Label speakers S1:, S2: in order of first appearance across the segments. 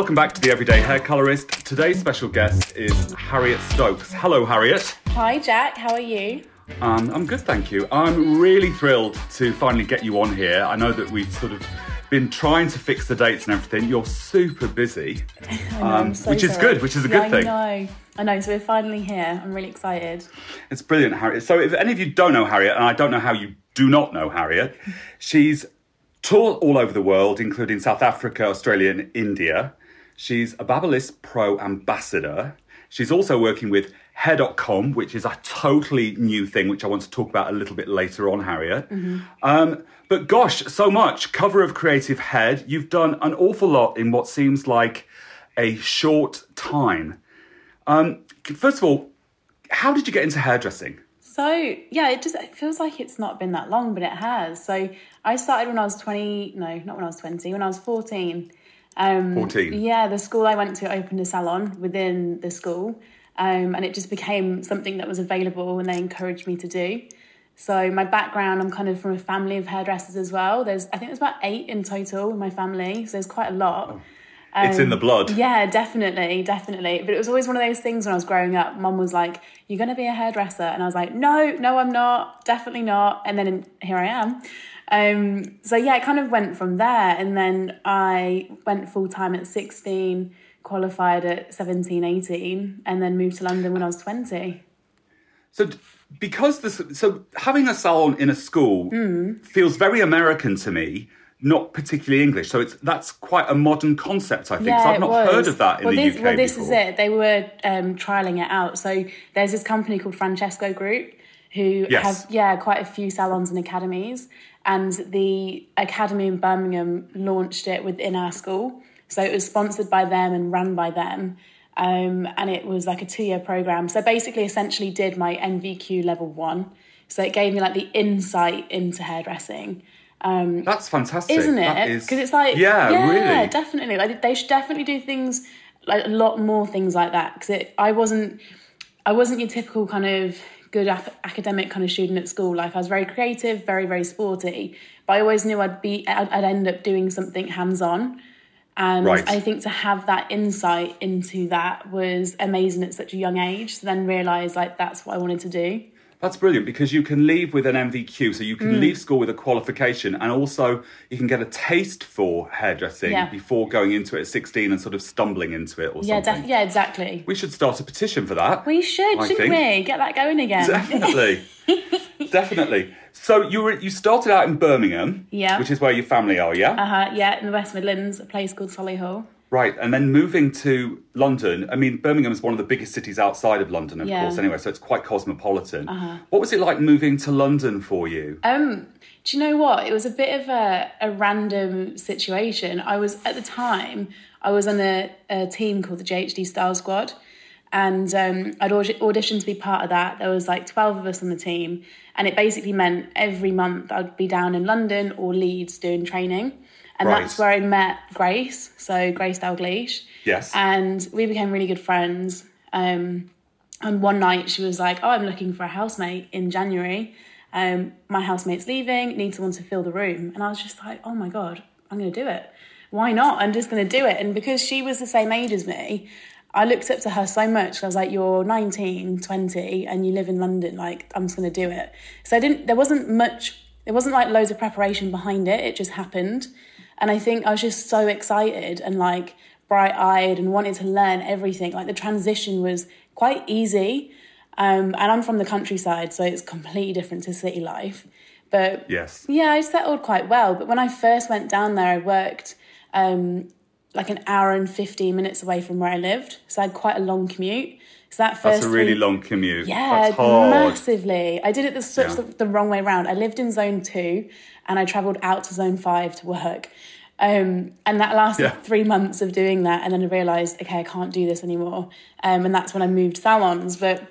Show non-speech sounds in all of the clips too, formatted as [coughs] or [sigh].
S1: Welcome back to the Everyday Hair Colorist. Today's special guest is Harriet Stokes. Hello, Harriet.
S2: Hi, Jack. How are you?
S1: Um, I'm good, thank you. I'm really thrilled to finally get you on here. I know that we've sort of been trying to fix the dates and everything. You're super busy, [laughs]
S2: know,
S1: um,
S2: so
S1: which is good, which is a
S2: Yeah,
S1: good thing.
S2: I know. I know. So we're finally here. I'm really excited.
S1: It's brilliant, Harriet. So, if any of you don't know Harriet, and I don't know how you do not know Harriet, [laughs] she's toured all over the world, including South Africa, Australia, and India. She's a Babyliss Pro ambassador. She's also working with Hair.com, which is a totally new thing, which I want to talk about a little bit later on, Harriet. Um, but gosh, so much. Cover of Creative Head. You've done an awful lot in what seems like a short time. Um, first of all, how did you get into hairdressing?
S2: So yeah, it just it feels like it's not been that long, but it has. So I started when I was 20. No, not when I was 20. When I was 14. Um,
S1: 14.
S2: Yeah, the school I went to opened a salon within the school, um, and it just became something that was available, and they encouraged me to do. So my background, I'm kind of from a family of hairdressers as well. There's I think there's about eight in total in my family, so there's quite a lot.
S1: It's in the blood.
S2: Um, Yeah, definitely, definitely. But it was always one of those things when I was growing up. Mum was like, "You're going to be a hairdresser," and I was like, "No, no, I'm not. Definitely not." And then here I am. Um, so yeah, it kind of went from there, and then I went full time at 16, qualified at 17, 18, and then moved to London when I was 20.
S1: So, because this, so having a salon in a school feels very American to me, not particularly English. So it's that's quite a modern concept, I think.
S2: Yeah,
S1: I've not
S2: was.
S1: heard of that in
S2: well,
S1: the
S2: this,
S1: UK
S2: Well, this
S1: before.
S2: is it. They were um, trialing it out. So there's this company called Francesco Group who
S1: Yes.
S2: have yeah quite a few salons and academies, and the academy in Birmingham launched it within our school. So it was sponsored by them and run by them. Um, and it was like a two year program. So basically, essentially, did my NVQ level one. So it gave me like the insight into hairdressing.
S1: Um, that's fantastic,
S2: Isn't it?
S1: is-
S2: Because it's like,
S1: yeah,
S2: yeah,
S1: really.
S2: definitely. Like they should definitely do things like a lot more things like that. Because I wasn't, I wasn't your typical kind of good ac- academic kind of student at school. Like I was very creative, very very sporty, but I always knew I'd be, I'd, I'd end up doing something hands on. And
S1: Right.
S2: I think to have that insight into that was amazing at such a young age. To then realize like that's what I wanted to do.
S1: That's brilliant because you can leave with an NVQ, so you can
S2: Mm.
S1: leave school with a qualification, and also you can get a taste for hairdressing
S2: Yeah.
S1: before going into it at 16 and sort of stumbling into it or
S2: Yeah,
S1: something.
S2: def- yeah, exactly.
S1: We should start a petition for that.
S2: We should,
S1: I
S2: shouldn't
S1: think.
S2: we? Get that going again.
S1: Definitely. [laughs] Definitely. So you were you started out in Birmingham,
S2: Yeah.
S1: which is where your family are, yeah?
S2: Uh-huh, yeah, in the West Midlands, a place called Solihull.
S1: Right, and then moving to London. I mean, Birmingham is one of the biggest cities outside of London, of
S2: Yeah.
S1: course. Anyway, so it's quite cosmopolitan. What was it like moving to London for you?
S2: Um, do you know what? It was a bit of a, a random situation. I was at the time I was on a, a team called the JHD Style Squad, and um, I'd audi- auditioned to be part of that. There was like twelve of us on the team, and it basically meant every month I'd be down in London or Leeds doing training, and
S1: Right.
S2: that's where I met Grace. So Grace Dalgleish.
S1: Yes.
S2: and we became really good friends. Um, and one night she was like, "Oh, I'm looking for a housemate in January. Um, my housemate's leaving. Need someone to fill the room." And I was just like, "Oh my god, I'm going to do it. Why not? I'm just going to do it." And because she was the same age as me, I looked up to her so much. I was like, "You're 19, 20, and you live in London. Like, I'm just going to do it." So I didn't. There wasn't much. There wasn't like loads of preparation behind it. It just happened. And I think I was just so excited and like bright eyed and wanted to learn everything. Like the transition was quite easy. Um, and I'm from the countryside, so it's completely different to city life. But
S1: Yes.
S2: yeah, I settled quite well. But when I first went down there, I worked um, like an hour and 15 minutes away from where I lived. So I had quite a long commute. So that first
S1: That's a really
S2: three-
S1: long commute.
S2: yeah, massively. I did it the, such
S1: Yeah.
S2: the, the wrong way around. I lived in zone two and I travelled out to zone five to work. Um, and that lasted
S1: Yeah.
S2: three months of doing that. And then I realised, okay, I can't do this anymore. Um, and that's when I moved salons. But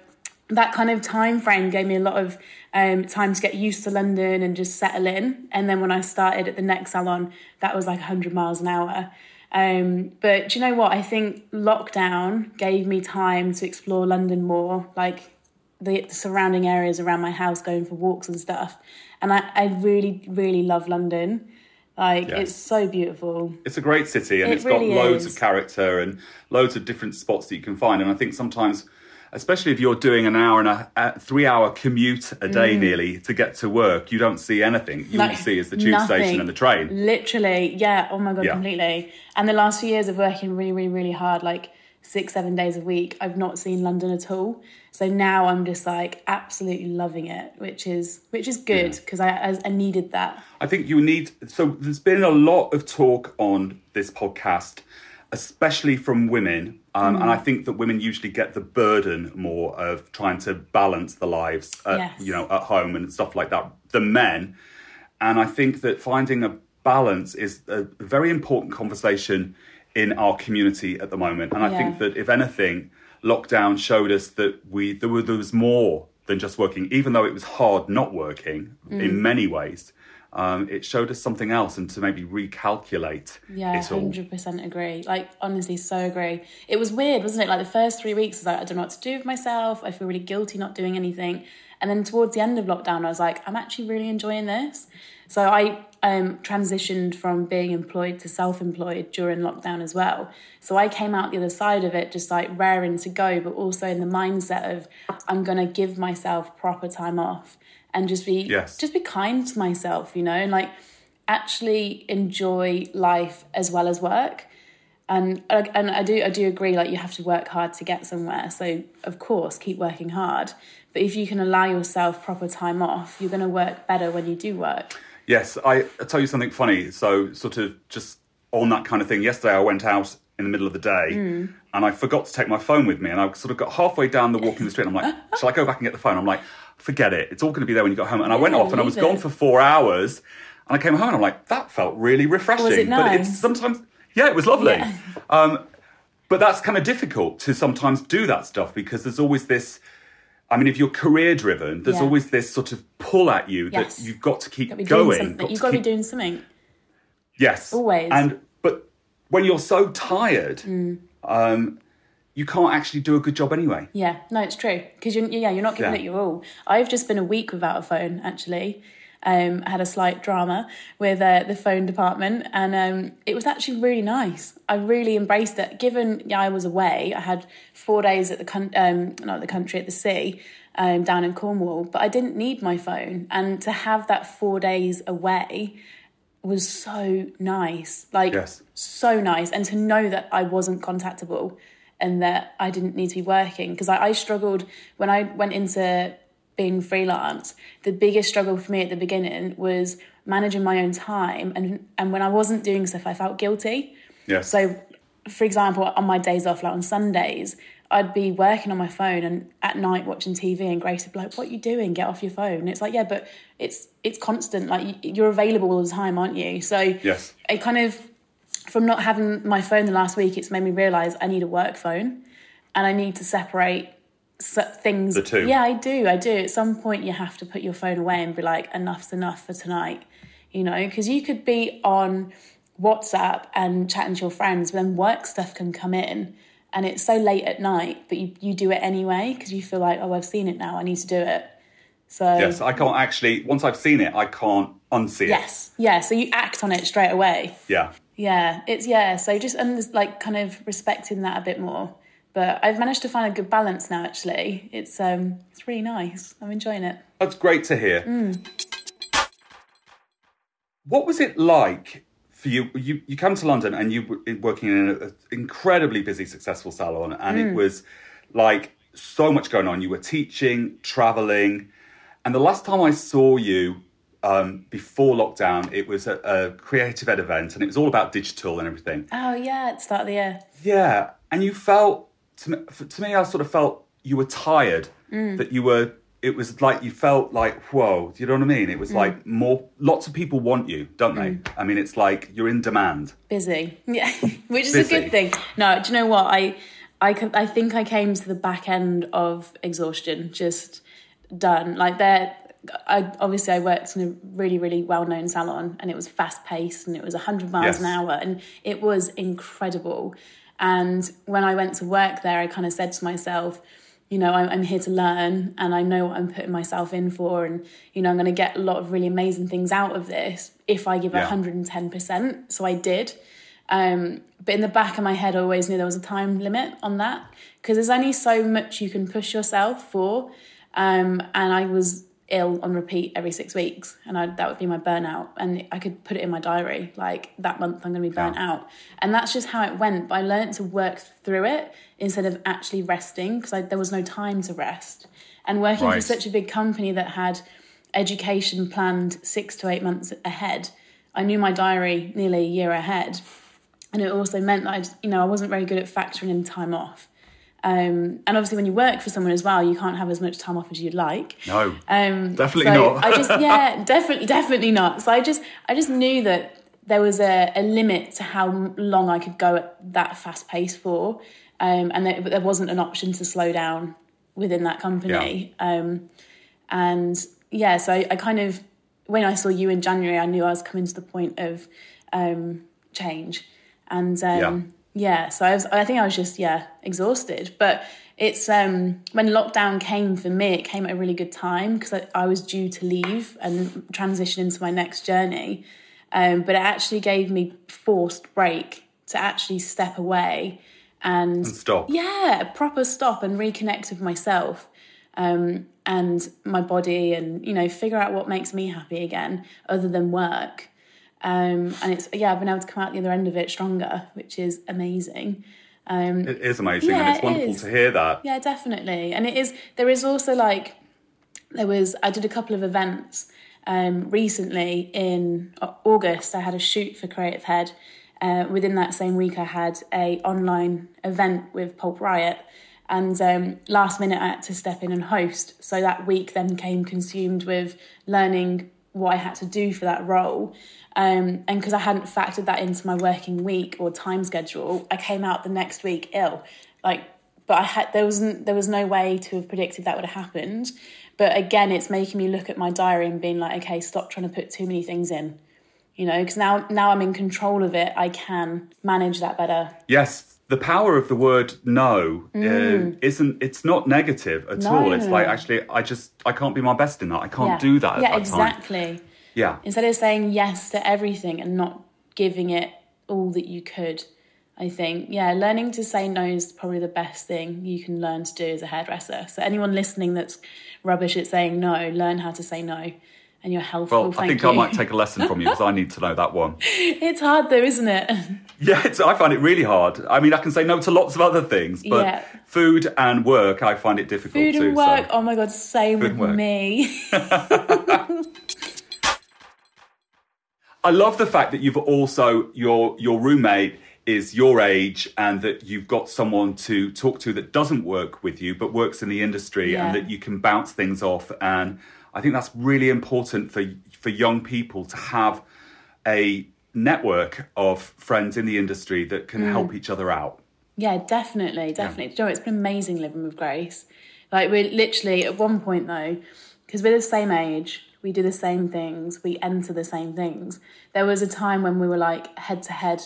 S2: that kind of time frame gave me a lot of um, time to get used to London and just settle in. And then when I started at the next salon, that was like 100 miles an hour. Um, but do you know what? I think lockdown gave me time to explore London more, like the surrounding areas around my house, going for walks and stuff. And I, I really, really love London. Like
S1: Yes.
S2: it's so beautiful.
S1: It's a great city and
S2: It
S1: it's got loads
S2: is.
S1: of character and loads of different spots that you can find. And I think sometimes, especially if you're doing an hour and a, a three hour commute a day nearly to get to work, you don't see anything. You all
S2: Mm.
S1: See is the tube
S2: nothing.
S1: station and the train.
S2: Literally, yeah. Oh my god,
S1: Yeah.
S2: completely. And the last few years of working really, really, really hard, like six, seven days a week, I've not seen London at all. So now I'm just like absolutely loving it, which is which is good because I, I I needed that.
S1: I think you need. So there's been a lot of talk on this podcast, especially from women, um, and I
S2: Mm.
S1: think that women usually get the burden more of trying to balance the lives, at,
S2: Yes.
S1: you know, at home and stuff like that than men. And I think that finding a balance is a very important conversation in our community at the moment. And I think that if anything, lockdown showed us that we there, were, there was more than just working, even though it was hard not working
S2: Mm.
S1: in many ways. Um, it showed us something else, and to maybe recalculate
S2: Yeah, hundred percent agree. Like honestly, so agree. It was weird, wasn't it? Like the first three weeks, I was like, I don't know what to do with myself. I feel really guilty not doing anything. And then towards the end of lockdown, I was like, I'm actually really enjoying this. So I um, transitioned from being employed to self-employed during lockdown as well. So I came out the other side of it just like raring to go, but also in the mindset of I'm gonna give myself proper time off and just be
S1: Yes.
S2: just be kind to myself, you know, and like actually enjoy life as well as work. And and I do I do agree like you have to work hard to get somewhere. So of course keep working hard. But if you can allow yourself proper time off, you're going to work better when you do work.
S1: Yes, I I'll tell you something funny. So, sort of just on that kind of thing. Yesterday, I went out in the middle of the day,
S2: Hmm.
S1: and I forgot to take my phone with me. And I sort of got halfway down the walk in the street. And I'm like, [laughs] shall I go back and get the phone? I'm like, forget it. It's all going to be there when you got home. And I went off, and I was
S2: leave
S1: gone for four hours. And I came home, and I'm like, that felt really refreshing.
S2: Was it
S1: But it's sometimes, yeah, it was lovely.
S2: Yeah.
S1: Um, but that's kind of difficult to sometimes do that stuff because there's always this. I mean, if you're career driven, there's
S2: Yeah.
S1: always this sort of pull at you
S2: Yes.
S1: that you've got to keep
S2: Be
S1: going. got
S2: You've got to be doing something.
S1: Yes.
S2: Always.
S1: And but when you're so tired,
S2: Mm.
S1: um, you can't actually do a good job anyway.
S2: Yeah, no, it's true because you're yeah you're not giving
S1: Yeah.
S2: it your all. I've just been a week without a phone actually. Um, I had a slight drama with uh, the phone department, and um, it was actually really nice. I really embraced it. Given yeah, I was away, I had four days at the con- um, not the country at the sea, um, down in Cornwall, but I didn't need my phone, and to have that four days away was so nice. Like
S1: Yes.
S2: so nice and to know that I wasn't contactable and that I didn't need to be working because I, I struggled when I went into being freelance. The biggest struggle for me at the beginning was managing my own time and and when I wasn't doing stuff, I felt guilty.
S1: Yes.
S2: So, for example, on my days off, like on Sundays, I'd be working on my phone and at night watching TV, and Grace would be like, "What are you doing? Get off your phone." And it's like, yeah, but it's it's constant. Like you're available all the time, aren't you? So
S1: Yes.
S2: it kind of from not having my phone the last week, it's made me realize I need a work phone, and I need to separate things.
S1: The two.
S2: Yeah, I do. I do. At some point, you have to put your phone away and be like, "Enough's enough for tonight." You know, because you could be on WhatsApp and chatting to your friends, but then work stuff can come in. And it's so late at night, but you, you do it anyway because you feel like, oh, I've seen it now. I need to do it. So
S1: yes, I can't actually. Once I've seen it, I can't unsee it.
S2: yes, yeah. So you act on it straight away.
S1: Yeah.
S2: Yeah, it's yeah. So just under, like kind of respecting that a bit more. But I've managed to find a good balance now. Actually, it's um, it's really nice. I'm enjoying it.
S1: That's great to hear.
S2: Mm.
S1: What was it like for you? You you come to London and you were working in an incredibly busy, successful salon, and
S2: Mm.
S1: it was like so much going on. You were teaching, traveling, and the last time I saw you um, before lockdown, it was a, a Creative Head event, and it was all about digital and everything.
S2: Oh yeah, at the start of the year.
S1: Yeah, and you felt to me, to me I sort of felt you were tired.
S2: Mm.
S1: That you were. It was like you felt like whoa. Do you know what I mean? It
S2: Mm.
S1: was like more. Lots of people want you, don't they? I mean, it's like you're in demand.
S2: busy [laughs] yeah which is
S1: Busy.
S2: a good thing no do you know what i I, I think i came to the back end of exhaustion just done like there I obviously I worked in a really really well known salon and it was fast paced and it was 100 miles
S1: Yes.
S2: an hour and it was incredible and when I went to work there I kind of said to myself you know, I'm, I'm here to learn and I know what I'm putting myself in for. And, you know, I'm going to get a lot of really amazing things out of this if I give
S1: Yeah.
S2: 110%. So I did. Um, but in the back of my head, I always knew there was a time limit on that because there's only so much you can push yourself for. Um, and I was ill on repeat every six weeks, and I, that would be my burnout. And I could put it in my diary like that month I'm going to be burnt
S1: Yeah.
S2: out. And that's just how it went. But I learned to work through it instead of actually resting because there was no time to rest. And working for such a big company that had education planned six to eight months ahead, I knew my diary nearly a year ahead and it also meant that I, you know, I wasn't very good at factoring in time off. Um, and obviously, when you work for someone as well, you can't have as much time off as you'd like.
S1: No,
S2: Um,
S1: Definitely
S2: so
S1: not.
S2: I just, yeah, [laughs] definitely, definitely not. So I just, I just knew that there was a, a limit to how long I could go at that fast pace for, um, and that there wasn't an option to slow down within that company. Um, and yeah, so I, I kind of, when I saw you in January, I knew I was coming to the point of um, change, and um, yeah. so I was, I think I was just yeah exhausted, but. It's um, when lockdown came for me. It came at a really good time because I, I was due to leave and transition into my next journey. Um, but it actually gave me forced break to actually step away and
S1: stop.
S2: yeah, a proper stop and reconnect with myself um, and my body, and you know, figure out what makes me happy again, other than work. Um, and it's yeah, I've been able to come out the other end of it stronger, which is amazing.
S1: It is amazing, and it's wonderful
S2: is.
S1: to hear that.
S2: Yeah, definitely. And it is. There is also like there was. I did a couple of events um, recently in August. I had a shoot for Creative Head. Uh, within that same week, I had a online event with Pulp Riot, and um, last minute I had to step in and host. So that week then came consumed with learning what I had to do for that role. Um, and because I hadn't factored that into my working week or time schedule, I came out the next week ill. Like but I had there wasn't there was no way to have predicted that would have happened. But again, it's making me look at my diary and being like, okay, stop trying to put too many things in, you know, because now now I'm in control of it. I can manage that better.
S1: Yes, the power of the word no uh, isn't. It's not negative at
S2: Mm. No,
S1: all. It's like actually, I just I can't be my best in that. I can't
S2: yeah.
S1: do that at
S2: yeah,
S1: that time. Yeah,
S2: Instead of saying yes to everything and not giving it all that you could. I think, yeah, learning to say no is probably the best thing you can learn to do as a hairdresser. So anyone listening that's rubbish at saying no, learn how to say no, and your health
S1: Well, I think
S2: you.
S1: I might take a lesson from you because I need to know that one. [laughs]
S2: It's hard though, isn't it? [laughs]
S1: Yeah, it's, I find it really hard. I mean, I can say no to lots of other things, but
S2: Yeah.
S1: food and work, I find it difficult
S2: Food
S1: too.
S2: and work.
S1: So.
S2: Oh my god, same
S1: Food
S2: with me. [laughs]
S1: I love the fact that you've also your your roommate is your age and that you've got someone to talk to that doesn't work with you but works in the industry
S2: Yeah.
S1: and that you can bounce things off and I think that's really important for for young people to have a network of friends in the industry that can
S2: Mm.
S1: help each other out.
S2: Yeah, definitely, definitely. You know, it's been amazing living with Grace. Like we're literally at one point though, because we're the same age, we do the same things, we enter the same things. There was a time when we were like head to head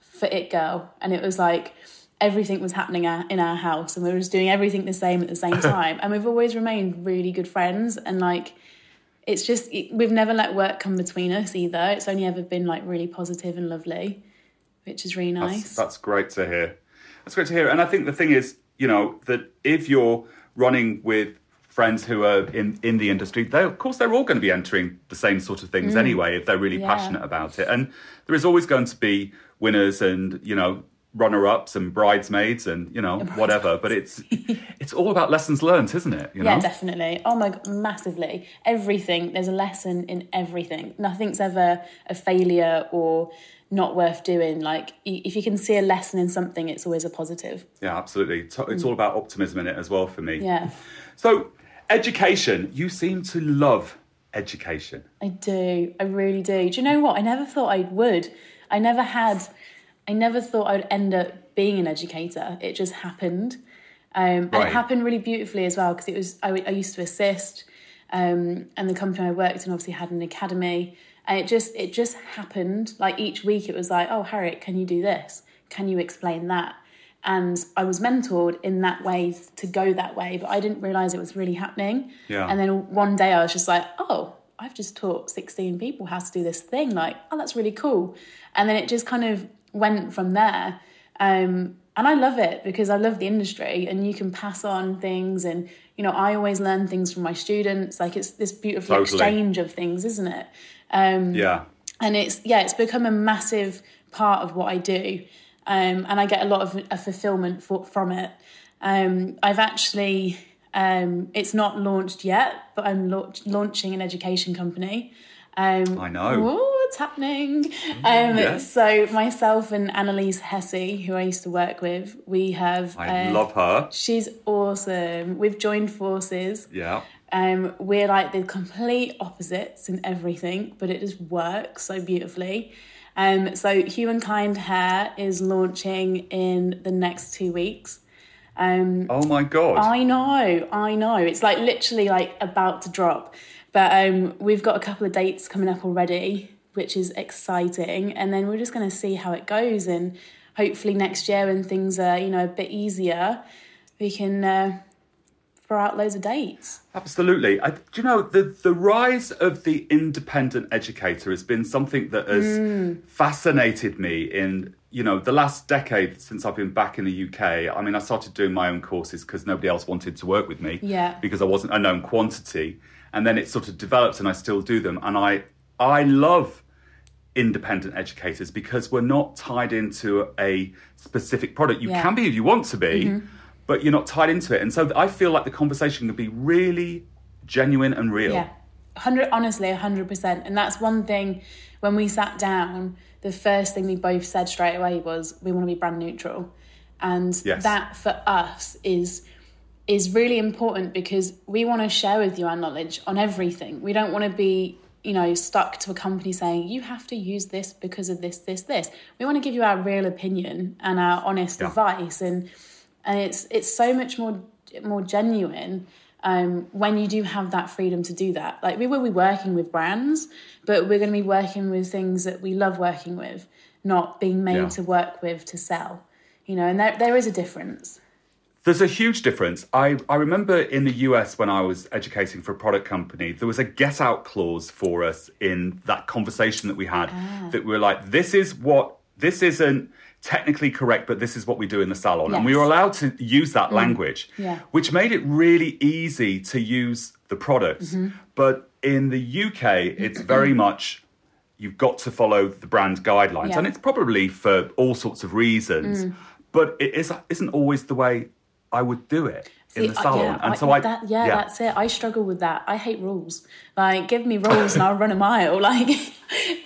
S2: for It Girl, and it was like everything was happening in our house, and we were just doing everything the same at the same [coughs] time. and we've always remained really good friends, and like it's just we've never let work come between us either. It's only ever been like really positive and lovely, which is really nice.
S1: That's, that's great to hear. That's great to hear. And I think the thing is, you know, that if you're running with friends who are in, in the industry, they of course they're all going to be entering the same sort of things anyway if they're really
S2: Mm. Yeah.
S1: passionate about it. And there is always going to be winners and, you know, runner ups and bridesmaids and, you know, [laughs] whatever. But it's it's all about lessons learned, isn't it? You know?
S2: Yeah, definitely. Oh my god, massively. Everything. There's a lesson in everything. Nothing's ever a failure or not worth doing. Like if you can see a lesson in something, it's always a positive.
S1: Yeah, absolutely. It's it's all about optimism in it as well for me.
S2: Yeah,
S1: So, education, you seem to love education.
S2: I do. I really do. Do you know what? I never thought I would. I never had. I never thought I'd end up being an educator. It just happened. Um, and it happened really beautifully as well because it was I, I used to assist, um, and the company I worked in obviously had an academy, and it just it just happened. Like each week, it was like, oh Harriet, can you do this? Can you explain that? And I was mentored in that way to go that way, but I didn't realize it was really happening.
S1: Yeah.
S2: And then one day I was just like, oh, I've just taught 16 people how to do this thing. Like, oh, that's really cool. And then it just kind of went from there. Um, and I love it because I love the industry and you can pass on things. And, you know, I always learn things from my students. Like, it's this beautiful
S1: Totally.
S2: exchange of things, isn't it? Um,
S1: Yeah.
S2: and it's yeah it's become a massive part of what i do um, and i get a lot of a fulfillment for, from it um, i've actually um, it's not launched yet but i'm launch, launching an education company um,
S1: I know.
S2: Ooh, it's happening. Um,
S1: yes.
S2: So myself and Annalise Hesse, who I used to work with, we have.
S1: I
S2: uh,
S1: love her.
S2: She's awesome. We've joined forces.
S1: Yeah.
S2: Um, we're like the complete opposites in everything, but it just works so beautifully. Um, so Humankind Hair is launching in the next two weeks. Um,
S1: Oh my god.
S2: I know, I know. It's like literally like about to drop. But um, we've got a couple of dates coming up already, which is exciting. And then we're just going to see how it goes. And hopefully next year, when things are you know a bit easier, we can uh, throw out loads of dates.
S1: Absolutely. I, do you know the the rise of the independent educator has been something that has
S2: Hmm.
S1: fascinated me in you know the last decade since I've been back in the UK. I mean, I started doing my own courses because nobody else wanted to work with me.
S2: Yeah.
S1: Because I wasn't a known quantity, and then it sort of developed, and I still do them, and I I love independent educators because we're not tied into a specific product. You
S2: Yeah. Mm-hmm.
S1: can be if you want to be, but you're not tied into it. And so I feel like the conversation can be really genuine and real.
S2: Yeah, hundred honestly, hundred percent. And that's one thing. When we sat down, the first thing we both said straight away was we want to be brand neutral, and
S1: Yes.
S2: that for us is is really important because we want to share with you our knowledge on everything. We don't want to be you know stuck to a company saying you have to use this because of this this this we want to give you our real opinion and our honest
S1: Yeah.
S2: advice and and it's it's so much more more genuine um, when you do have that freedom to do that. Like we will be working with brands, but we're going to be working with things that we love working with, not being made
S1: Yeah.
S2: to work with to sell. You know, and there there is a difference.
S1: There's a huge difference. I, I remember in the US when I was educating for a product company, there was a get out clause for us in that conversation that we had that we were like, this is what, this isn't technically correct, but this is what we do in the salon. And we
S2: Yes.
S1: were allowed to use that mm. language,
S2: Yeah.
S1: which made it really easy to use the products. Mm-hmm. But in the UK, it's [clears throat] very much you've got to follow the brand guidelines.
S2: Yeah.
S1: And it's probably for all sorts of reasons, mm. but it is, isn't always the way I would do it in the salon.
S2: yeah,
S1: and
S2: I-
S1: so I,
S2: that, yeah, that's it. I struggle with that. I hate rules. Like, give me rules and I'll run a mile. [laughs] Like,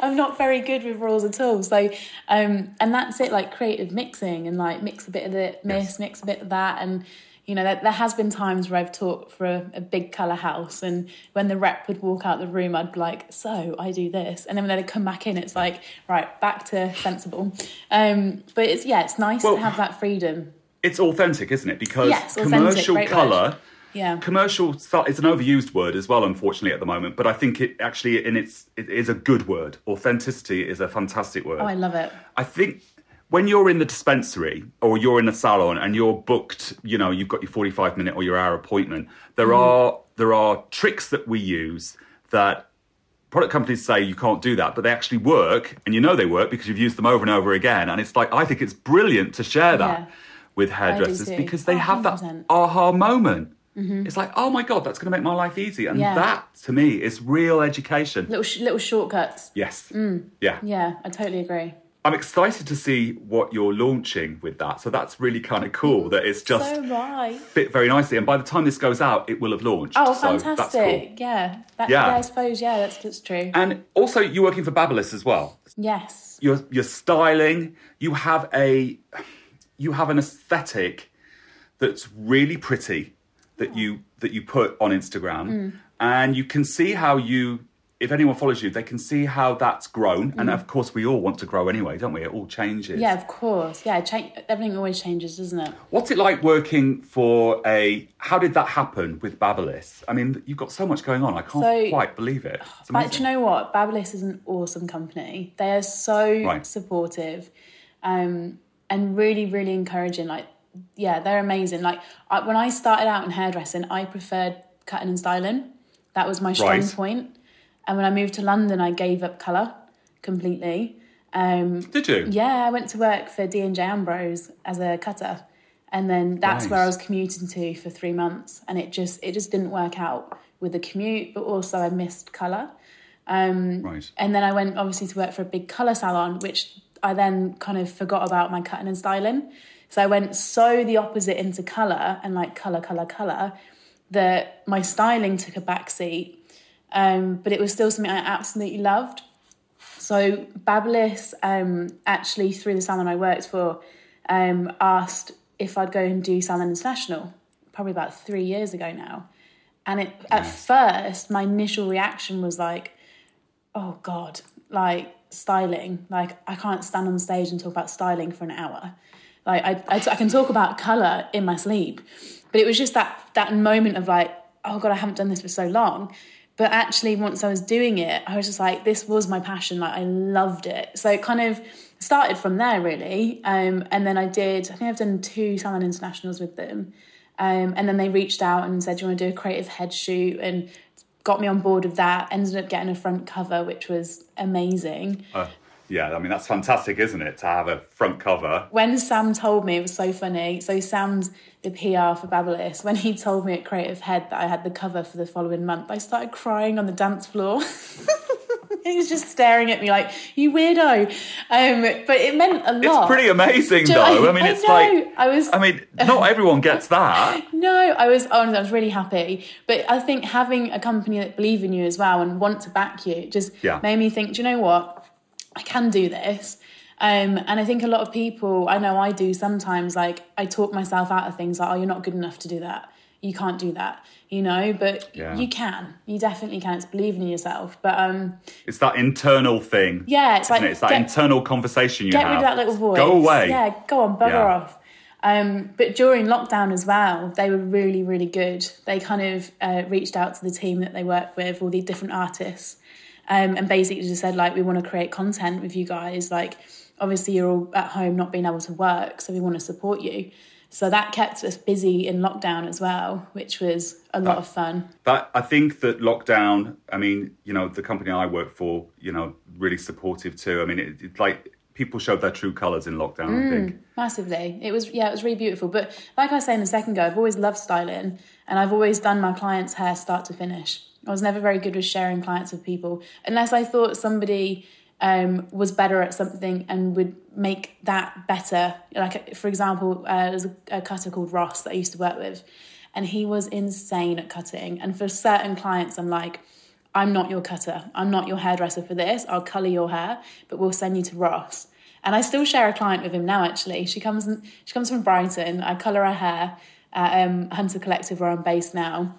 S2: I'm not very good with rules at all. So, um, and that's it. Like creative mixing and like mix a bit of it, miss,
S1: Yes.
S2: mix a bit of that, and you know, there, there has been times where I've taught for a, a big color house, and when the rep would walk out the room, I'd be like, "So I do this," and then when they'd come back in, it's like, "Right, back to sensible." Um, but it's yeah, it's nice
S1: Well-
S2: to have that freedom.
S1: It's authentic, isn't it? Because
S2: Yes,
S1: commercial
S2: great word.
S1: color,
S2: Yeah,
S1: commercial it's an overused word as well, unfortunately, at the moment. But I think it actually, in its, it is a good word. Authenticity is a fantastic word.
S2: oh, I love it.
S1: I think when you're in the dispensary or you're in a salon and you're booked, you know, you've got your 45 minute or your hour appointment, there
S2: Mm.
S1: are there are tricks that we use that product companies say you can't do that, but they actually work and you know they work because you've used them over and over again. And it's like I think it's brilliant to share that
S2: Yeah.
S1: With hairdressers because they
S2: Oh,
S1: have that
S2: 100%.
S1: aha moment. It's like, oh my god, that's going to make my life easy, and
S2: Yeah.
S1: that to me is real education.
S2: Little sh- little shortcuts.
S1: Yes,
S2: Mm.
S1: yeah.
S2: Yeah, I totally agree.
S1: I'm excited to see what you're launching with that. So that's really kind of cool that it's just
S2: so right.
S1: fit very nicely. And by the time this goes out, it will have launched.
S2: Oh,
S1: so
S2: fantastic!
S1: That's cool.
S2: Yeah, that,
S1: Yeah.
S2: yeah. I suppose yeah, that's that's true.
S1: And also, you're working for Babyliss as well.
S2: yes.
S1: You're you're styling. You have a you have an aesthetic that's really pretty that you that you put on Instagram,
S2: Mm.
S1: and you can see how you. If anyone follows you, they can see how that's grown, and of course, we all want to grow anyway, don't we? It all changes.
S2: Mm. Yeah, of course. Yeah, change, everything always changes, doesn't it?
S1: What's it like working for a? How did that happen with Babyliss? I mean, you've got so much going on. I can't
S2: So-
S1: quite believe it.
S2: But you know what? Babyliss is an awesome company. They are so
S1: Right.
S2: supportive. Um, and really, really encouraging. Like, yeah, they're amazing. Like, I, when I started out in hairdressing, I preferred cutting and styling. That was my strong
S1: Right.
S2: point. And when I moved to London, I gave up colour completely. Um,
S1: Did you?
S2: yeah, I went to work for D and J Ambrose as a cutter, and then that's where I was commuting to for three months, and it just it just didn't work out with the commute, but also I missed colour.
S1: Right.
S2: And then I went obviously to work for a big colour salon, which I then kind of forgot about my cutting and styling. So I went so the opposite into colour and like colour, colour, colour that my styling took a back seat. Um, but it was still something I absolutely loved. So Babyliss, um, actually through the salon I worked for, um, asked if I'd go and do Salon International, probably about three years ago now. And it, at first, my initial reaction was like, oh God, like styling. Like I can't stand on stage and talk about styling for an hour. Like I, I, can talk about color in my sleep, but it was just that that moment of like, oh God, I haven't done this for so long. But actually, once I was doing it, I was just like, this was my passion. Like I loved it. So it kind of started from there, really. Um, and then I did. I think I've done two Salon Internationals with them. Um, and then they reached out and said, Do you want to do a creative head shoot? And got me on board with that. Ended up getting a front cover, which was amazing.
S1: Uh, yeah, I mean that's fantastic, isn't it? To have a front cover.
S2: When Sam told me, it was so funny. So Sam's the PR for Babyliss. When he told me at Creative Head that I had the cover for the following month, I started crying on the dance floor. [laughs] [laughs] he was just staring at me like, "You weirdo," um, but it meant a lot.
S1: It's pretty amazing, though. I mean, it's like
S2: I was.
S1: I mean, not everyone gets that. [laughs]
S2: No, I was honestly, I was really happy. But I think having a company that believe in you as well and want to back you just
S1: Yeah.
S2: made me think, do you know what? I can do this. Um, and I think a lot of people, I know I do sometimes, like I talk myself out of things like, oh, you're not good enough to do that. You can't do that, you know, but
S1: Yeah.
S2: you can. You definitely can. It's believing in yourself. But um,
S1: It's that internal thing.
S2: yeah, it's like
S1: it? It's that
S2: get-
S1: internal conversation you
S2: get
S1: have.
S2: Get rid of that little voice.
S1: Go away.
S2: Yeah, go on, bugger
S1: Yeah.
S2: off. Um, but during lockdown as well, they were really, really good. They kind of uh, reached out to the team that they work with, all the different artists, um, and basically just said like, we want to create content with you guys. Like, obviously you're all at home not being able to work, so we want to support you. So that kept us busy in lockdown as well, which was a lot of fun.
S1: But I think that lockdown, I mean, you know, the company I work for, you know, really supportive too. I mean, it, it's like people showed their true colours in lockdown,
S2: Mm.
S1: I think.
S2: Massively. It was yeah, it was really beautiful. But like I was saying a second ago, I've always loved styling and I've always done my clients' hair start to finish. I was never very good with sharing clients with people unless I thought somebody um, was better at something and would make that better. Like for example, uh, there's a, cutter called Ross that I used to work with, and he was insane at cutting. And for certain clients, I'm like, I'm not your cutter. I'm not your hairdresser for this. I'll colour your hair, but we'll send you to Ross. And I still share a client with him now. Actually, she comes she comes from Brighton. I colour her hair at um, Hunter Collective, where I'm based now.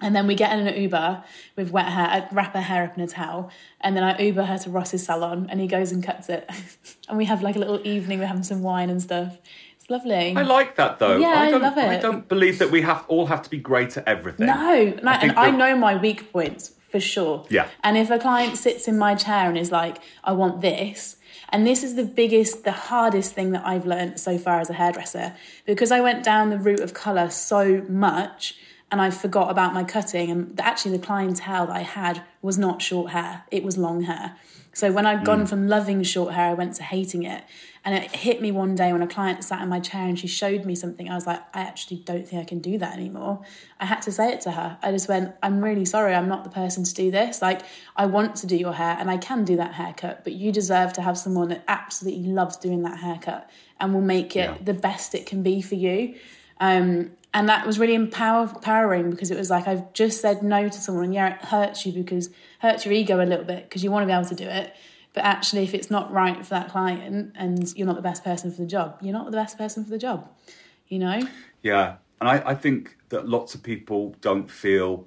S2: And then we get in an Uber with wet hair, I wrap her hair up in a towel, and then I Uber her to Ross's salon, and he goes and cuts it. [laughs] and we have like a little evening. We're having some wine and stuff. It's lovely.
S1: I like that though.
S2: Yeah, I
S1: don't,
S2: love
S1: I don't believe that we have all have to be great at everything.
S2: No, like, and
S1: think
S2: I
S1: that-
S2: know my weak points for sure.
S1: Yeah.
S2: And if a client sits in my chair and is like, I want this, and this is the biggest, the hardest thing that I've learned so far as a hairdresser, because I went down the route of colour so much and I forgot about my cutting. And actually, the clientele that I had was not short hair, it was long hair. So when I'd gone from loving short hair, I went to hating it. And it hit me one day when a client sat in my chair and she showed me something. I was like, I actually don't think I can do that anymore. I had to say it to her. I just went, I'm really sorry. I'm not the person to do this. Like, I want to do your hair and I can do that haircut, but you deserve to have someone that absolutely loves doing that haircut and will make it
S1: Yeah.
S2: the best it can be for you. Um, and that was really empower- empowering because it was like I've just said no to someone, and yeah, it hurts you because hurts your ego a little bit because you want to be able to do it. But actually, if it's not right for that client and you're not the best person for the job, you're not the best person for the job. You know?
S1: Yeah, and I, I think that lots of people don't feel,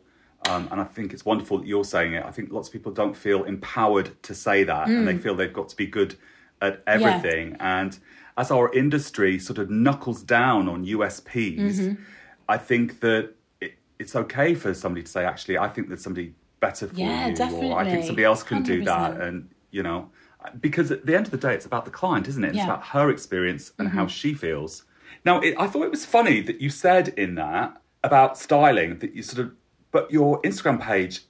S1: um, and I think it's wonderful that you're saying it. I think lots of people don't feel empowered to say that, and
S2: Mm.
S1: they feel they've got to be good at everything. And as our industry sort of knuckles down on USPs,
S2: Mm-hmm.
S1: I think that it, it's okay for somebody to say, actually, I think there's somebody better for
S2: Yeah,
S1: you, or I think somebody else can do that, and you know. because at the end of the day, it's about the client, isn't it? It's
S2: Yeah. Mm-hmm.
S1: about her experience and how she feels. Now, it, I thought it was funny that you said in that about styling that you sort of, but your Instagram page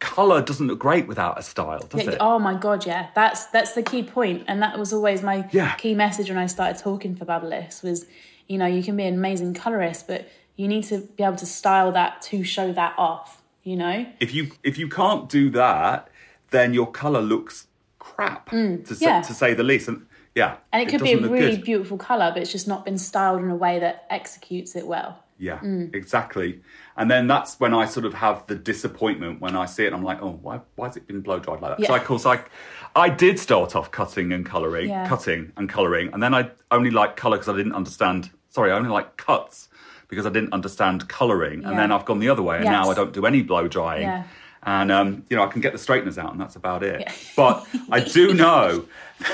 S1: color doesn't look great without a style, does
S2: Yeah,
S1: it?
S2: Oh my god, yeah. That's that's the key point, and that was always my
S1: Yeah.
S2: key message when I started talking for Babyliss was, you know, you can be an amazing colorist, but you need to be able to style that to show that off. You know,
S1: If you if you can't do that, then your color looks crap to say,
S2: Mm, yeah.
S1: to say the least. And yeah,
S2: and it could be a really
S1: good.
S2: beautiful color, but it's just not been styled in a way that executes it well.
S1: Yeah,
S2: Mm.
S1: exactly. And then that's when I sort of have the disappointment when I see it. I'm like, oh, why, why has it been blow dried like that? So,
S2: Yeah.
S1: of course, I, I did start off cutting and colouring,
S2: Yeah.
S1: cutting and colouring. And then I only like colour because I didn't understand, sorry, I only like cuts because I didn't understand colouring. And then I've gone the other way. And
S2: Yes.
S1: now I don't do any blow drying.
S2: Yeah.
S1: And, um, you know, I can get the straighteners out and that's about it. But [laughs] I do know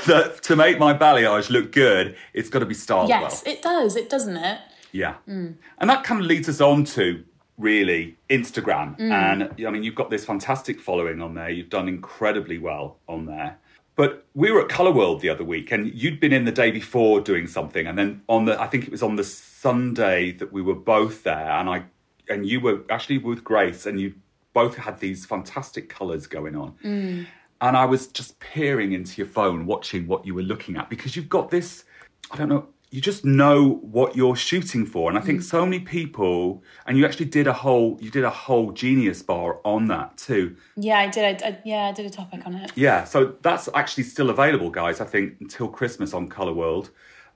S1: that to make my balayage look good, it's got to be styled well.
S2: Yes, it does. It doesn't it?
S1: Yeah.
S2: Mm.
S1: And that kind of leads us on to really Instagram.
S2: Mm.
S1: And I mean, you've got this fantastic following on there. You've done incredibly well on there. But we were at Colour World the other week, and you'd been in the day before doing something, and then on the I think it was on the Sunday that we were both there, and I and you were actually with Grace, and you both had these fantastic colours going on.
S2: Mm.
S1: And I was just peering into your phone, watching what you were looking at, because you've got this, I don't know, you just know what you're shooting for. And I think so many people, and you actually did a whole, you did a whole genius bar on that too.
S2: Yeah, I did. I, I, yeah, I did a topic on it.
S1: Yeah, so that's actually still available, guys, I think until Christmas on Colour World.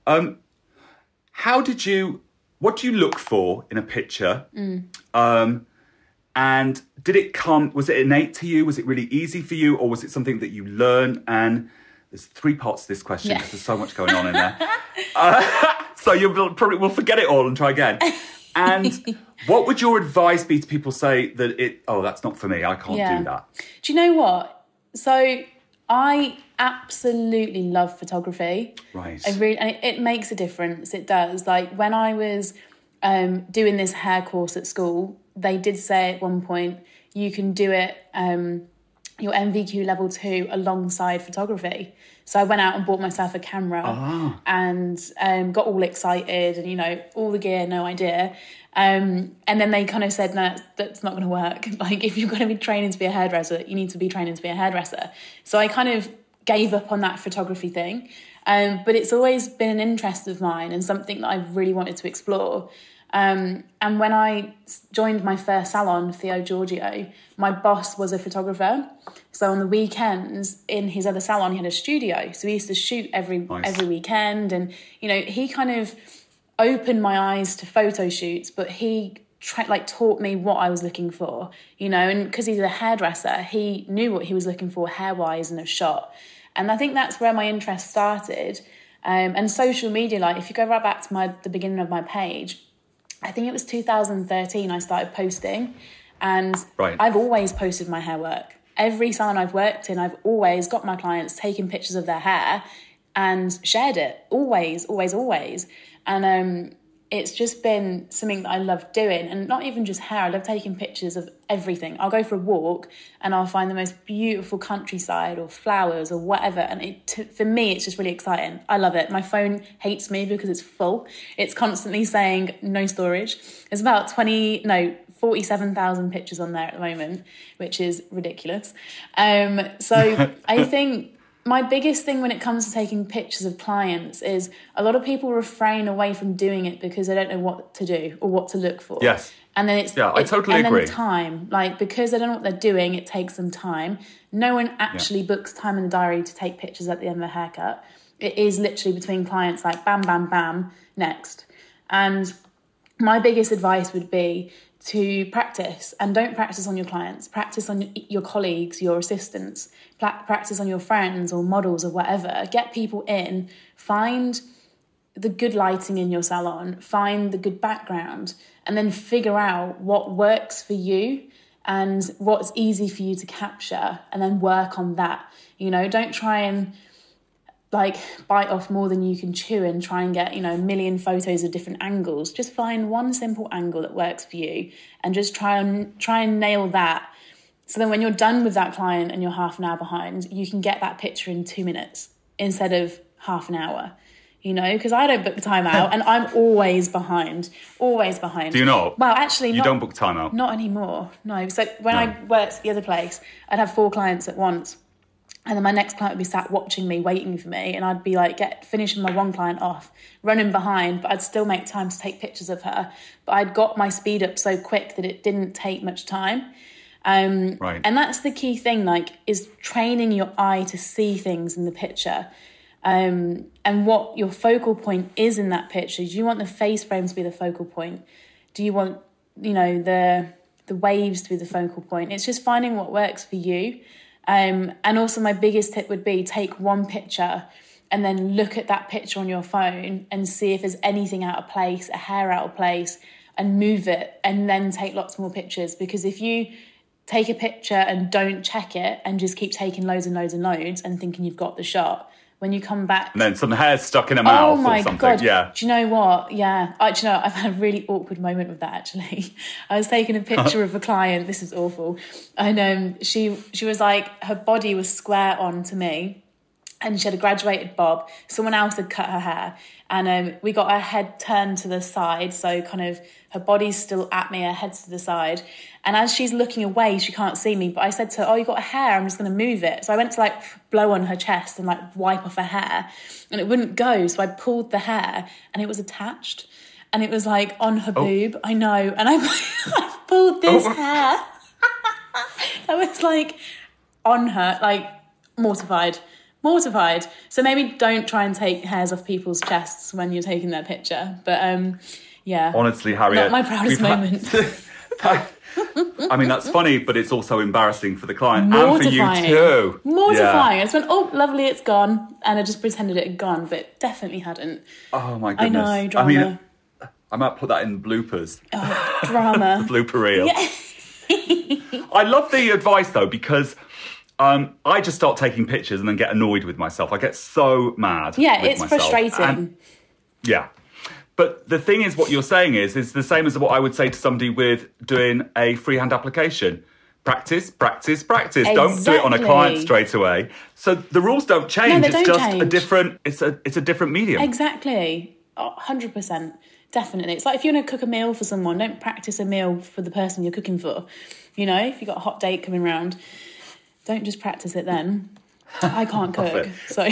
S1: Um, how did you, what do you look for in a picture? Um, and did it come, was it innate to you? Was it really easy for you? Or was it something that you learned? And there's three parts to this question
S2: Yeah.
S1: because there's so much going on in there. Uh, [laughs] so you will probably will forget it all and try again. And [laughs] what would your advice be to people say that it, oh, that's not for me, I can't
S2: Yeah.
S1: do that?
S2: Do you know what? So I absolutely love photography.
S1: Right.
S2: I really, and it, it makes a difference. It does. Like when I was um, doing this hair course at school, they did say at one point you can do it um, your NVQ level two alongside photography. So I went out and bought myself a camera and um, got all excited and you know all the gear, no idea. Um, and then they kind of said, no, that's, that's not going to work. [laughs] Like if you're going to be training to be a hairdresser, you need to be training to be a hairdresser. So I kind of gave up on that photography thing. Um, but it's always been an interest of mine and something that I've really wanted to explore. Um, and I joined my first salon, Theo Giorgio, my boss was a photographer. So on the weekends in his other salon, he had a studio. So we used to shoot every
S1: Nice.
S2: every weekend, and you know he kind of opened my eyes to photo shoots, but he tra- like taught me what I was looking for, you know, and because he's a hairdresser, he knew what he was looking for hair wise in a shot, and I think that's where my interest started. Um, and social media, like if you go right back to my the beginning of my page, I think it was 2013 I started posting, and
S1: Right.
S2: I've always posted my hair work. Every salon I've worked in, I've always got my clients taking pictures of their hair and shared it. Always, always, always. And um, it's just been something that I love doing, and not even just hair. I love taking pictures of everything. I'll go for a walk and I'll find the most beautiful countryside or flowers or whatever, and it, to, for me, it's just really exciting. I love it. My phone hates me because it's full. It's constantly saying no storage. There's about twenty, no, forty-seven thousand pictures on there at the moment, which is ridiculous. Um, so [laughs] I think my biggest thing when it comes to taking pictures of clients is a lot of people refrain away from doing it because they don't know what to do or what to look for.
S1: Yes.
S2: And then it's
S1: Yeah, I
S2: it's-
S1: totally
S2: and
S1: agree.
S2: then time, like because they don't know what they're doing, it takes them time. No one actually books time in the diary to take pictures at the end of a haircut. It is literally between clients, like bam, bam, bam, next. And my biggest advice would be to practice and don't practice on your clients. Practice on your colleagues your assistants. Practice on your friends or models or whatever. Get people in. Find the good lighting in your salon. Find the good background. And then figure out what works for you and what's easy for you to capture and then work on that. You know don't try and like bite off more than you can chew and try and get you know a million photos of different angles just find one simple angle that works for you and just try and try and nail that So then when you're done with that client and you're half an hour behind, you can get that picture in two minutes instead of half an hour. You know, because I don't book time out and I'm always behind, always behind.
S1: Do you not?
S2: Well, actually,
S1: You
S2: not,
S1: don't book time out.
S2: Not anymore. No. So when I worked at the other place, I'd have four clients at once. And then my next client would be sat watching me, waiting for me, and I'd be like, get finishing my one client off, running behind, but I'd still make time to take pictures of her. But I'd got my speed up so quick that it didn't take much time. Um,
S1: Right.
S2: And that's the key thing, like, is training your eye to see things in the picture. Um, and what your focal point is in that picture. Do you want the face frame to be the focal point? Do you want, you know, the the waves to be the focal point? It's just finding what works for you. Um, and also, my biggest tip would be take one picture and then look at that picture on your phone and see if there's anything out of place, a hair out of place, and move it, and then take lots more pictures. Because if you take a picture and don't check it and just keep taking loads and loads and loads and thinking you've got the shot, when you come back
S1: And then some hair stuck in her mouth
S2: Oh my
S1: or something.
S2: god!
S1: Yeah.
S2: Do you know what? Yeah, I, do you know I've had a really awkward moment with that actually. [laughs] I was taking a [laughs] picture of a client. This is awful, and um, she she was like her body was square on to me, and she had a graduated bob. Someone else had cut her hair, and um, we got her head turned to the side, so kind of her body's still at me, her head's to the side. And as she's looking away, she can't see me. But I said to her, "Oh, you got a hair? I'm just going to move it." So I went to like blow on her chest and like wipe off her hair, and it wouldn't go. So I pulled the hair, and it was attached, and it was like on her boob. I know, and I, [laughs] I pulled this
S1: Oh.
S2: hair. [laughs] I was like on her, like mortified, mortified. So maybe don't try and take hairs off people's chests when you're taking their picture. But um, yeah,
S1: Honestly, Harriet.
S2: Not my proudest
S1: had-
S2: moment. [laughs]
S1: I mean, that's funny, but it's also embarrassing for the client and for you
S2: mortifying,
S1: too.
S2: mortifying. I just went, oh, lovely, it's gone, and I just pretended it had gone, but it definitely hadn't.
S1: Oh my goodness.
S2: I know,
S1: I
S2: drama,
S1: mean, I might put that in bloopers.
S2: oh, drama. [laughs]
S1: blooper reel. [laughs] I love the advice though because um, I just start taking pictures and then get annoyed with myself. I get so mad.
S2: Yeah, it's frustrating.
S1: And- yeah. But the thing is, what you're saying is, is the same as what I would say to somebody with doing a freehand application. Practice, practice, practice. Don't do it on a client straight away. So the rules don't change.
S2: they
S1: it's
S2: don't
S1: just a
S2: change.
S1: different. It's a. It's a different medium.
S2: Exactly. Oh, 100%. Definitely. It's like if you're going to cook a meal for someone, don't practice a meal for the person you're cooking for. You know, if you've got a hot date coming round, don't just practice it then. [laughs] I can't cook.
S1: it.
S2: So,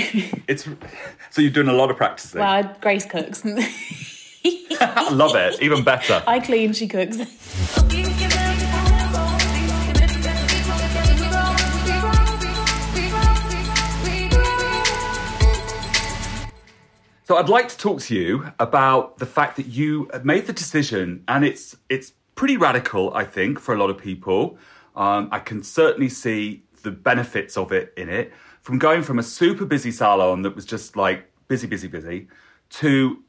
S1: It's so you're doing a lot of practicing.
S2: well, Grace cooks.
S1: I [laughs] love it. Even better.
S2: I clean, she cooks.
S1: So I'd like to talk to you about the fact that you made the decision, and it's it's pretty radical, I think, for a lot of people. Um, I can certainly see the benefits of it in it. From going from a super busy salon that was just like busy, busy, busy, to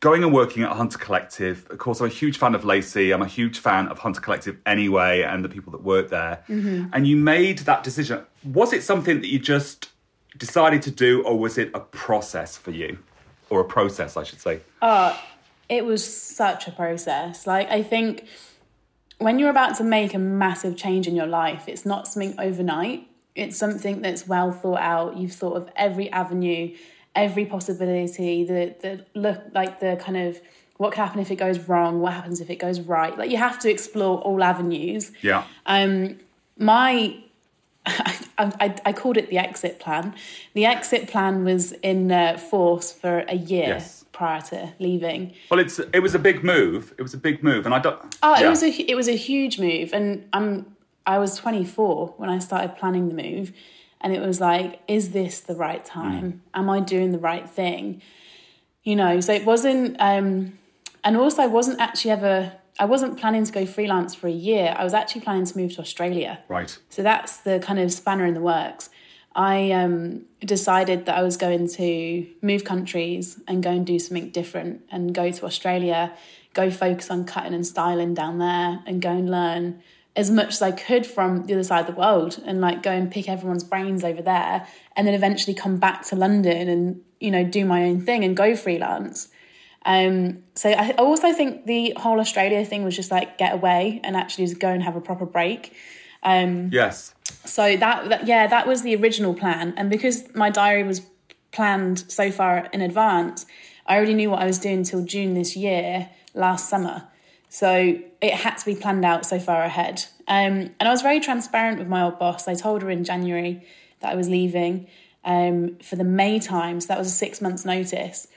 S1: going and working at Hunter Collective. Of course, I'm a huge fan of Lacey. I'm a huge fan of Hunter Collective anyway, and the people that work there. Mm-hmm. And you made that decision. Was it something that you just decided to do, or was it a process for you? Or a process, I should say.
S2: Uh, it was such a process. Like, I think when you're about to make a massive change in your life, it's not something overnight. It's something that's well thought out. You've thought of every avenue, every possibility, the the look like the kind of what could happen if it goes wrong, what happens if it goes right. Like you have to explore all avenues.
S1: Yeah.
S2: Um, my [laughs] I, I, I called it the exit plan. The exit plan was in uh, force for a year
S1: Yes.
S2: Prior to leaving.
S1: well, it's it was a big move. It was a big move, and I don't.
S2: Oh,
S1: yeah.
S2: it was a it was a huge move, and I'm I was 24 when I started planning the move, and it was like, is this the right time? Am I doing the right thing? You know, so it wasn't, um, and also I wasn't actually ever. I wasn't planning to go freelance for a year. I was actually planning to move to Australia.
S1: right.
S2: So that's the kind of spanner in the works. I um, decided that I was going to move countries and go and do something different and go to Australia, go focus on cutting and styling down there and go and learn as much as I could from the other side of the world and like go and pick everyone's brains over there and then eventually come back to London and, you know, do my own thing and go freelance. Um, so I also think the whole Australia thing was just like get away and actually just go and have a proper break. Um,
S1: Yes.
S2: So that, that yeah, that was the original plan, and because my diary was planned so far in advance, I already knew what I was doing till June this year, last summer. So it had to be planned out so far ahead. Um, and I was very transparent with my old boss. I told her in January that I was leaving um, for the May time, so that was a six months notice.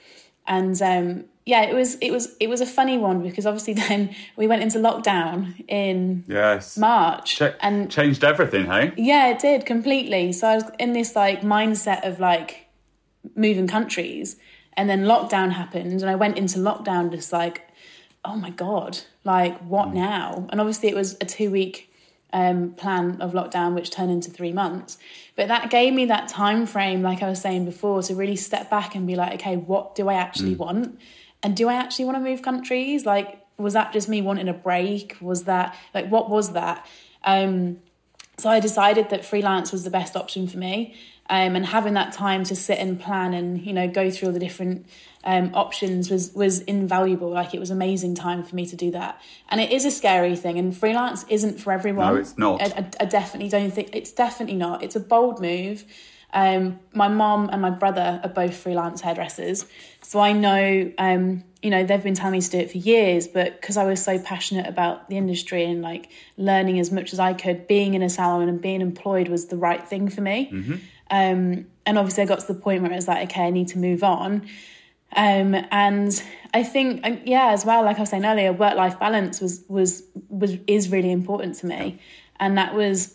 S2: And um, yeah, it was it was it was a funny one because obviously [laughs] then we went into lockdown in
S1: Yes.
S2: March,
S1: Ch-
S2: and
S1: changed everything, hey?
S2: yeah, it did completely. So I was in this like mindset of like moving countries, and then lockdown happened, and I went into lockdown just like, oh my god, like what now? And obviously it was a two week um, plan of lockdown, which turned into three months. But that gave me that time frame, like I was saying before, to really step back and be like, okay, what do I actually want? And do I actually want to move countries? Like, was that just me wanting a break? Was that like what was that? Um, so I decided that freelance was the best option for me. Um, and having that time to sit and plan and you know go through all the different um, options was was invaluable. Like it was amazing time for me to do that. And it is a scary thing, and freelance isn't for everyone.
S1: No, it's not.
S2: I, I, I definitely don't think it's definitely not. It's a bold move. Um, my mom and my brother are both freelance hairdressers, so I know um, you know they've been telling me to do it for years. But because I was so passionate about the industry and like learning as much as I could, being in a salon and being employed was the right thing for me. Um, and obviously, I got to the point where it was like, okay, I need to move on. Um, and I think, yeah, as well, like I was saying earlier, work life balance was was was is really important to me, and that was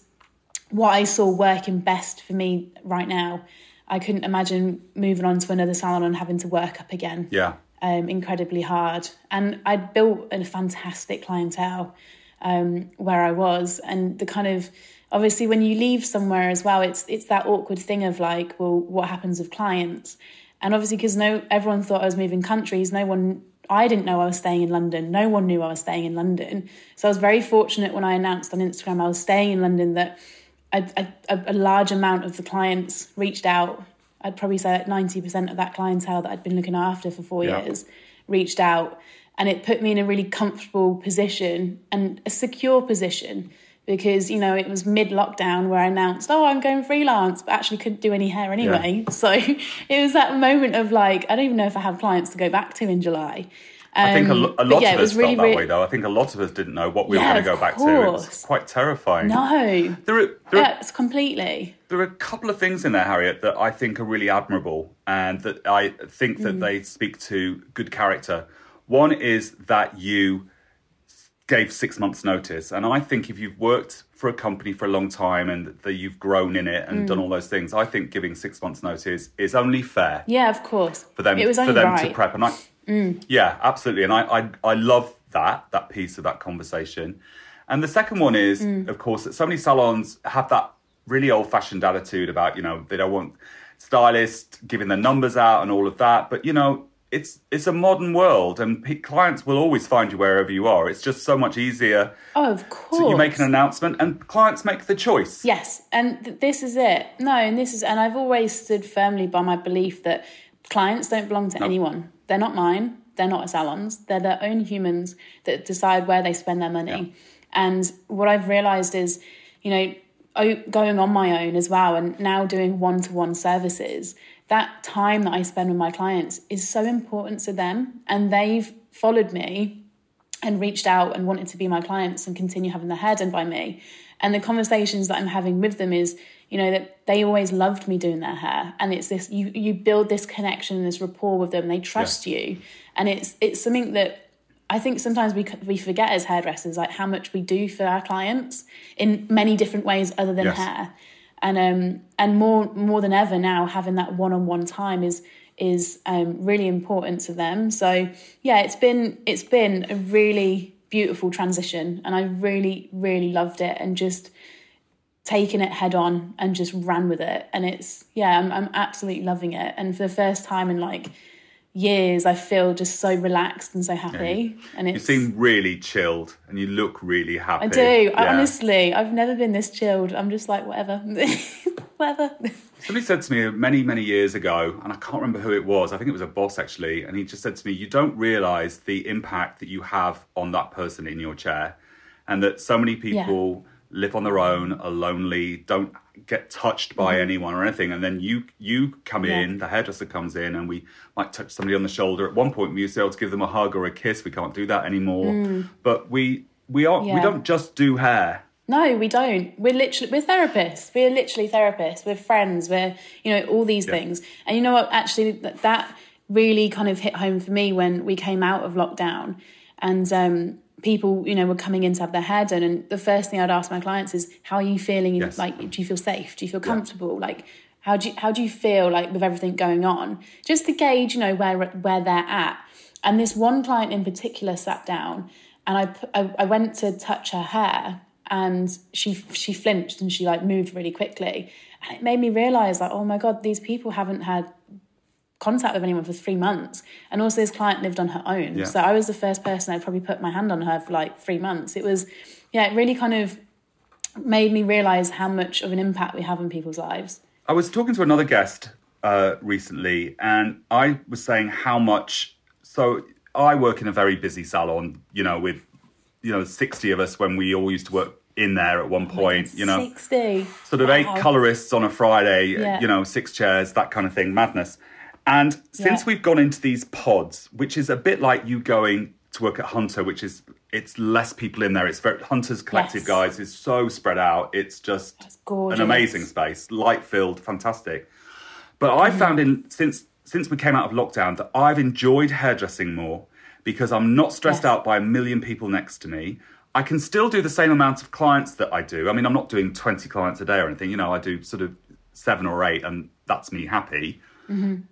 S2: what I saw working best for me right now. I couldn't imagine moving on to another salon and having to work up again
S1: Yeah.
S2: um, incredibly hard. And I'd built a fantastic clientele um, where I was, and the kind of obviously when you leave somewhere as well, it's it's that awkward thing of like, well, what happens with clients? And obviously, because no, everyone thought I was moving countries. No one, I didn't know I was staying in London. No one knew I was staying in London. So I was very fortunate when I announced on Instagram I was staying in London that a, a, a large amount of the clients reached out. I'd probably say like ninety percent of that clientele that I'd been looking after for four
S1: Yeah.
S2: years reached out, and it put me in a really comfortable position and a secure position because you know it was mid lockdown where I announced, "Oh, I'm going freelance," but actually couldn't do any hair anyway. [laughs] So it was that moment of like, I don't even know if I have clients to go back to in July.
S1: I think a,
S2: Um,
S1: lo- a lot
S2: yeah,
S1: of us
S2: really,
S1: felt that
S2: really-
S1: way, though. I think a lot of us didn't know what we
S2: Yeah,
S1: were going to go back to. It was quite terrifying.
S2: No,
S1: There are, there, are,
S2: it's completely.
S1: there are a couple of things in there, Harriet, that I think are really admirable and that I think
S2: Mm.
S1: that they speak to good character. One is that you gave six months' notice. And I think if you've worked for a company for a long time and that you've grown in it and
S2: Mm.
S1: done all those things, I think giving six months' notice is only fair.
S2: Yeah, of course.
S1: for them
S2: it was
S1: for
S2: only
S1: them
S2: right. Mm.
S1: to prep and I yeah absolutely and I, I I love that that piece of that conversation and the second one is
S2: Mm.
S1: of course that so many salons have that really old fashioned attitude about you know they don't want stylists giving their numbers out and all of that but you know it's it's a modern world and p- clients will always find you wherever you are it's just so much easier
S2: Oh, of course.
S1: so you make an announcement and clients make the choice
S2: Yes, and th- this is it. No, and this is, and I've always stood firmly by my belief that clients don't belong to anyone. They're not mine. They're not a salons. They're their own humans that decide where they spend their money. And what I've realised is, you know, going on my own as well, and now doing one-to-one services. That time that I spend with my clients is so important to them, and they've followed me and reached out and wanted to be my clients and continue having their hair done by me. And the conversations that I'm having with them is, you know, that they always loved me doing their hair. And it's this you you build this connection, this rapport with them, they trust you. And it's it's something that I think sometimes we we forget as hairdressers, like how much we do for our clients in many different ways other than
S1: Yes.
S2: hair. And um and more more than ever now having that one on one time is is um, really important to them. So yeah, it's been it's been a really beautiful transition, and I really really loved it, and just taken it head on and just ran with it. And it's yeah, I'm I'm absolutely loving it. And for the first time in like years, I feel just so relaxed and so happy. and
S1: you seem really chilled and you look really happy
S2: I do. I honestly, I've never been this chilled. I'm just like whatever, [laughs] whatever.
S1: Somebody said to me many, many years ago, and I can't remember who it was. I think it was a boss actually, and he just said to me, "You don't realise the impact that you have on that person in your chair, and that so many people live on their own, are lonely, don't get touched by anyone or anything, and then you you come.
S2: Yeah.
S1: in, the hairdresser comes in, and we might touch somebody on the shoulder. At one point, we used to be able to give them a hug or a kiss. We can't do that anymore. But we we are we
S2: Mm.
S1: Don't just do hair.
S2: No, we don't. We're literally we're therapists. We're literally therapists. We're friends. We're you know all these
S1: Yeah.
S2: things. And you know what? Actually, that that really kind of hit home for me when we came out of lockdown, and um, people you know were coming in to have their hair done. And the first thing I'd ask my clients is, "How are you feeling?
S1: Yes.
S2: Like, do you feel safe? Do you feel comfortable? Like." How do you, how do you feel like with everything going on? Just to gauge, you know, where where they're at. And this one client in particular sat down, and I I, I went to touch her hair, and she she flinched and she like moved really quickly, and it made me realize like, oh my god, these people haven't had contact with anyone for three months, and also this client lived on her own.
S1: Yeah.
S2: So I was the first person I'd probably put my hand on her for like three months. It was, yeah, it really kind of made me realize how much of an impact we have on people's lives.
S1: I was talking to another guest uh, recently, and I was saying how much. So I work in a very busy salon, you know, with you know sixty of us when we all used to work in there at one point. You know,
S2: sixty.
S1: sort of eight colorists on a Friday,
S2: Yeah.
S1: you know, six chairs, that kind of thing, madness. And since
S2: Yeah.
S1: we've gone into these pods, which is a bit like you going to work at Hunter, which is it's less people in there. It's very Hunter's Collective,
S2: Yes.
S1: guys, is so spread out. It's just an amazing space, light filled, fantastic. But I
S2: Mm-hmm.
S1: found in since since we came out of lockdown that I've enjoyed hairdressing more because I'm not stressed
S2: Yes.
S1: out by a million people next to me. I can still do the same amount of clients that I do. I mean, I'm not doing 20 clients a day or anything. You know, I do sort of seven or eight, and that's me happy. Mm-hmm.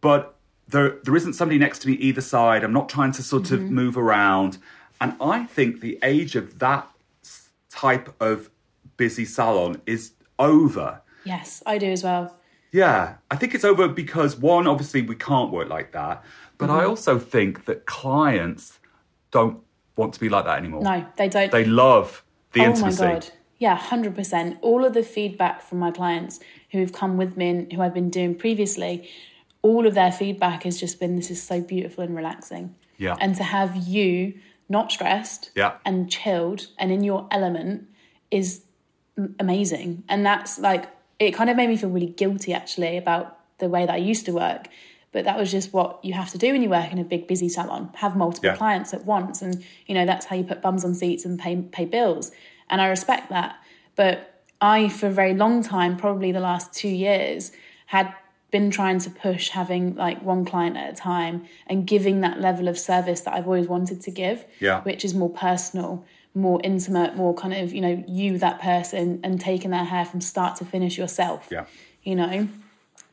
S1: But there, there isn't somebody next to me either side. I'm not trying to sort of mm-hmm. move around. And I think the age of that type of busy salon is over.
S2: Yes, I do as well.
S1: Yeah, I think it's over because one, obviously, we can't work like that. But
S2: Mm-hmm.
S1: I also think that clients don't want to be like that anymore.
S2: No, they don't.
S1: They love the
S2: oh
S1: intimacy.
S2: my god. Yeah, hundred percent. All of the feedback from my clients who have come with me and who I've been doing previously, all of their feedback has just been this is so beautiful and relaxing.
S1: Yeah.
S2: And to have you not stressed
S1: Yeah.
S2: and chilled and in your element is amazing. And that's like it kind of made me feel really guilty actually about the way that I used to work. But that was just what you have to do when you work in a big busy salon. Have multiple
S1: Yeah.
S2: clients at once and you know that's how you put bums on seats and pay pay bills. And I respect that. But I for a very long time, probably the last 2 years, had been trying to push having like one client at a time and giving that level of service that I've always wanted to give,
S1: Yeah.
S2: which is more personal, more intimate, more kind of, you know, you, that person, and taking their hair from start to finish yourself.
S1: Yeah.
S2: You know?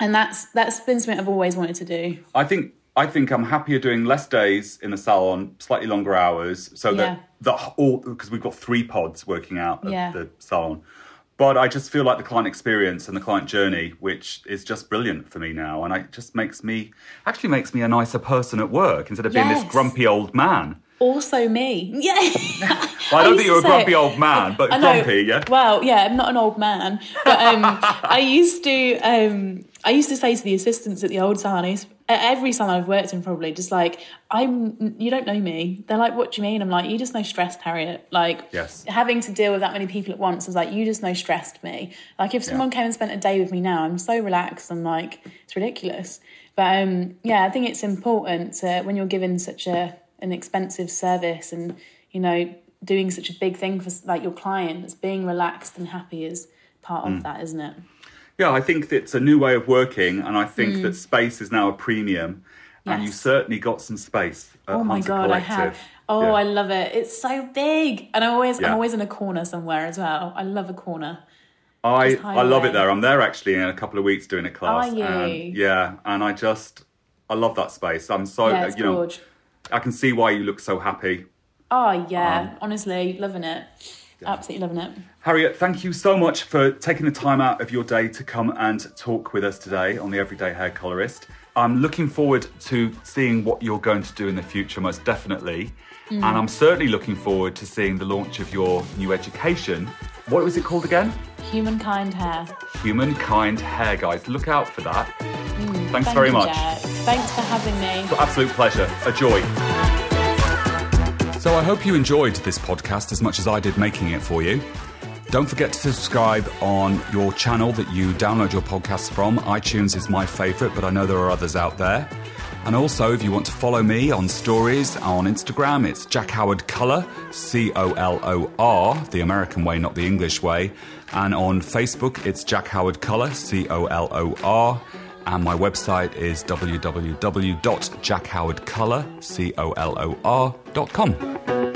S2: And that's that's been something I've always wanted to do.
S1: I think I think I'm happier doing less days in the salon, slightly longer hours, so
S2: Yeah.
S1: that the all because we've got three pods working out at
S2: Yeah.
S1: the salon. But I just feel like the client experience and the client journey, which is just brilliant for me now, and it just makes me actually makes me a nicer person at work instead of being this grumpy old man.
S2: Also me. [laughs] Yeah.
S1: Well, I don't
S2: used
S1: think you're a grumpy old man, but grumpy, yeah.
S2: Well, yeah, I'm not an old man, but um, [laughs] I used to. Um, I used to say to the assistants at the old salon, at every salon I've worked in, probably just like I'm. You don't know me. They're like, "What do you mean?" I'm like, "You just know stressed, Harriet." Like,
S1: Yes.
S2: having to deal with that many people at once is like, "You just know stressed me." Like, if someone came and spent a day with me now, I'm so relaxed. I'm like, it's ridiculous. But um, yeah, I think it's important to, when you're given such a an expensive service and you know doing such a big thing for like your clients, being relaxed and happy is part
S1: Mm.
S2: of that, isn't it?
S1: Yeah, I think it's a new way of working, and I think that space is now a premium. And you
S2: Mm.
S1: Certainly got some space.
S2: Oh my
S1: Hunter
S2: god, I have. Oh,
S1: Yeah.
S2: I love it. It's so big, and I always
S1: Yeah.
S2: I'm always in a corner somewhere as well. I love a corner.
S1: I, I love it there. I'm there actually in a couple of weeks doing a class.
S2: Are you?
S1: And yeah, and I just I love that space. I'm so
S2: yeah,
S1: you know
S2: gorge.
S1: I can see why you look so happy.
S2: Oh yeah,
S1: Um,
S2: honestly, loving it. Absolutely loving it.
S1: Harriet, thank you so much for taking the time out of your day to come and talk with us today on the Everyday Hair Colorist. I'm looking forward to seeing what you're going to do in the future, most definitely.
S2: Mm.
S1: And I'm certainly looking forward to seeing the launch of your new education. What was it called again?
S2: Humankind hair.
S1: Humankind Hair, guys. Look out for that. Thanks
S2: Thank
S1: very much.
S2: Jack. Thanks for having me.
S1: Absolute pleasure. A joy. So I hope you enjoyed this podcast as much as I did making it for you. Don't forget to subscribe on your channel that you download your podcasts from. iTunes is my favourite, but I know there are others out there. And also, if you want to follow me on stories on Instagram, it's Jack Howard Color, C O L O R, the American way, not the English way. And on Facebook, it's Jack Howard Color, C O L O R. And my website is www.jackhowardcolor, C O L O R.com.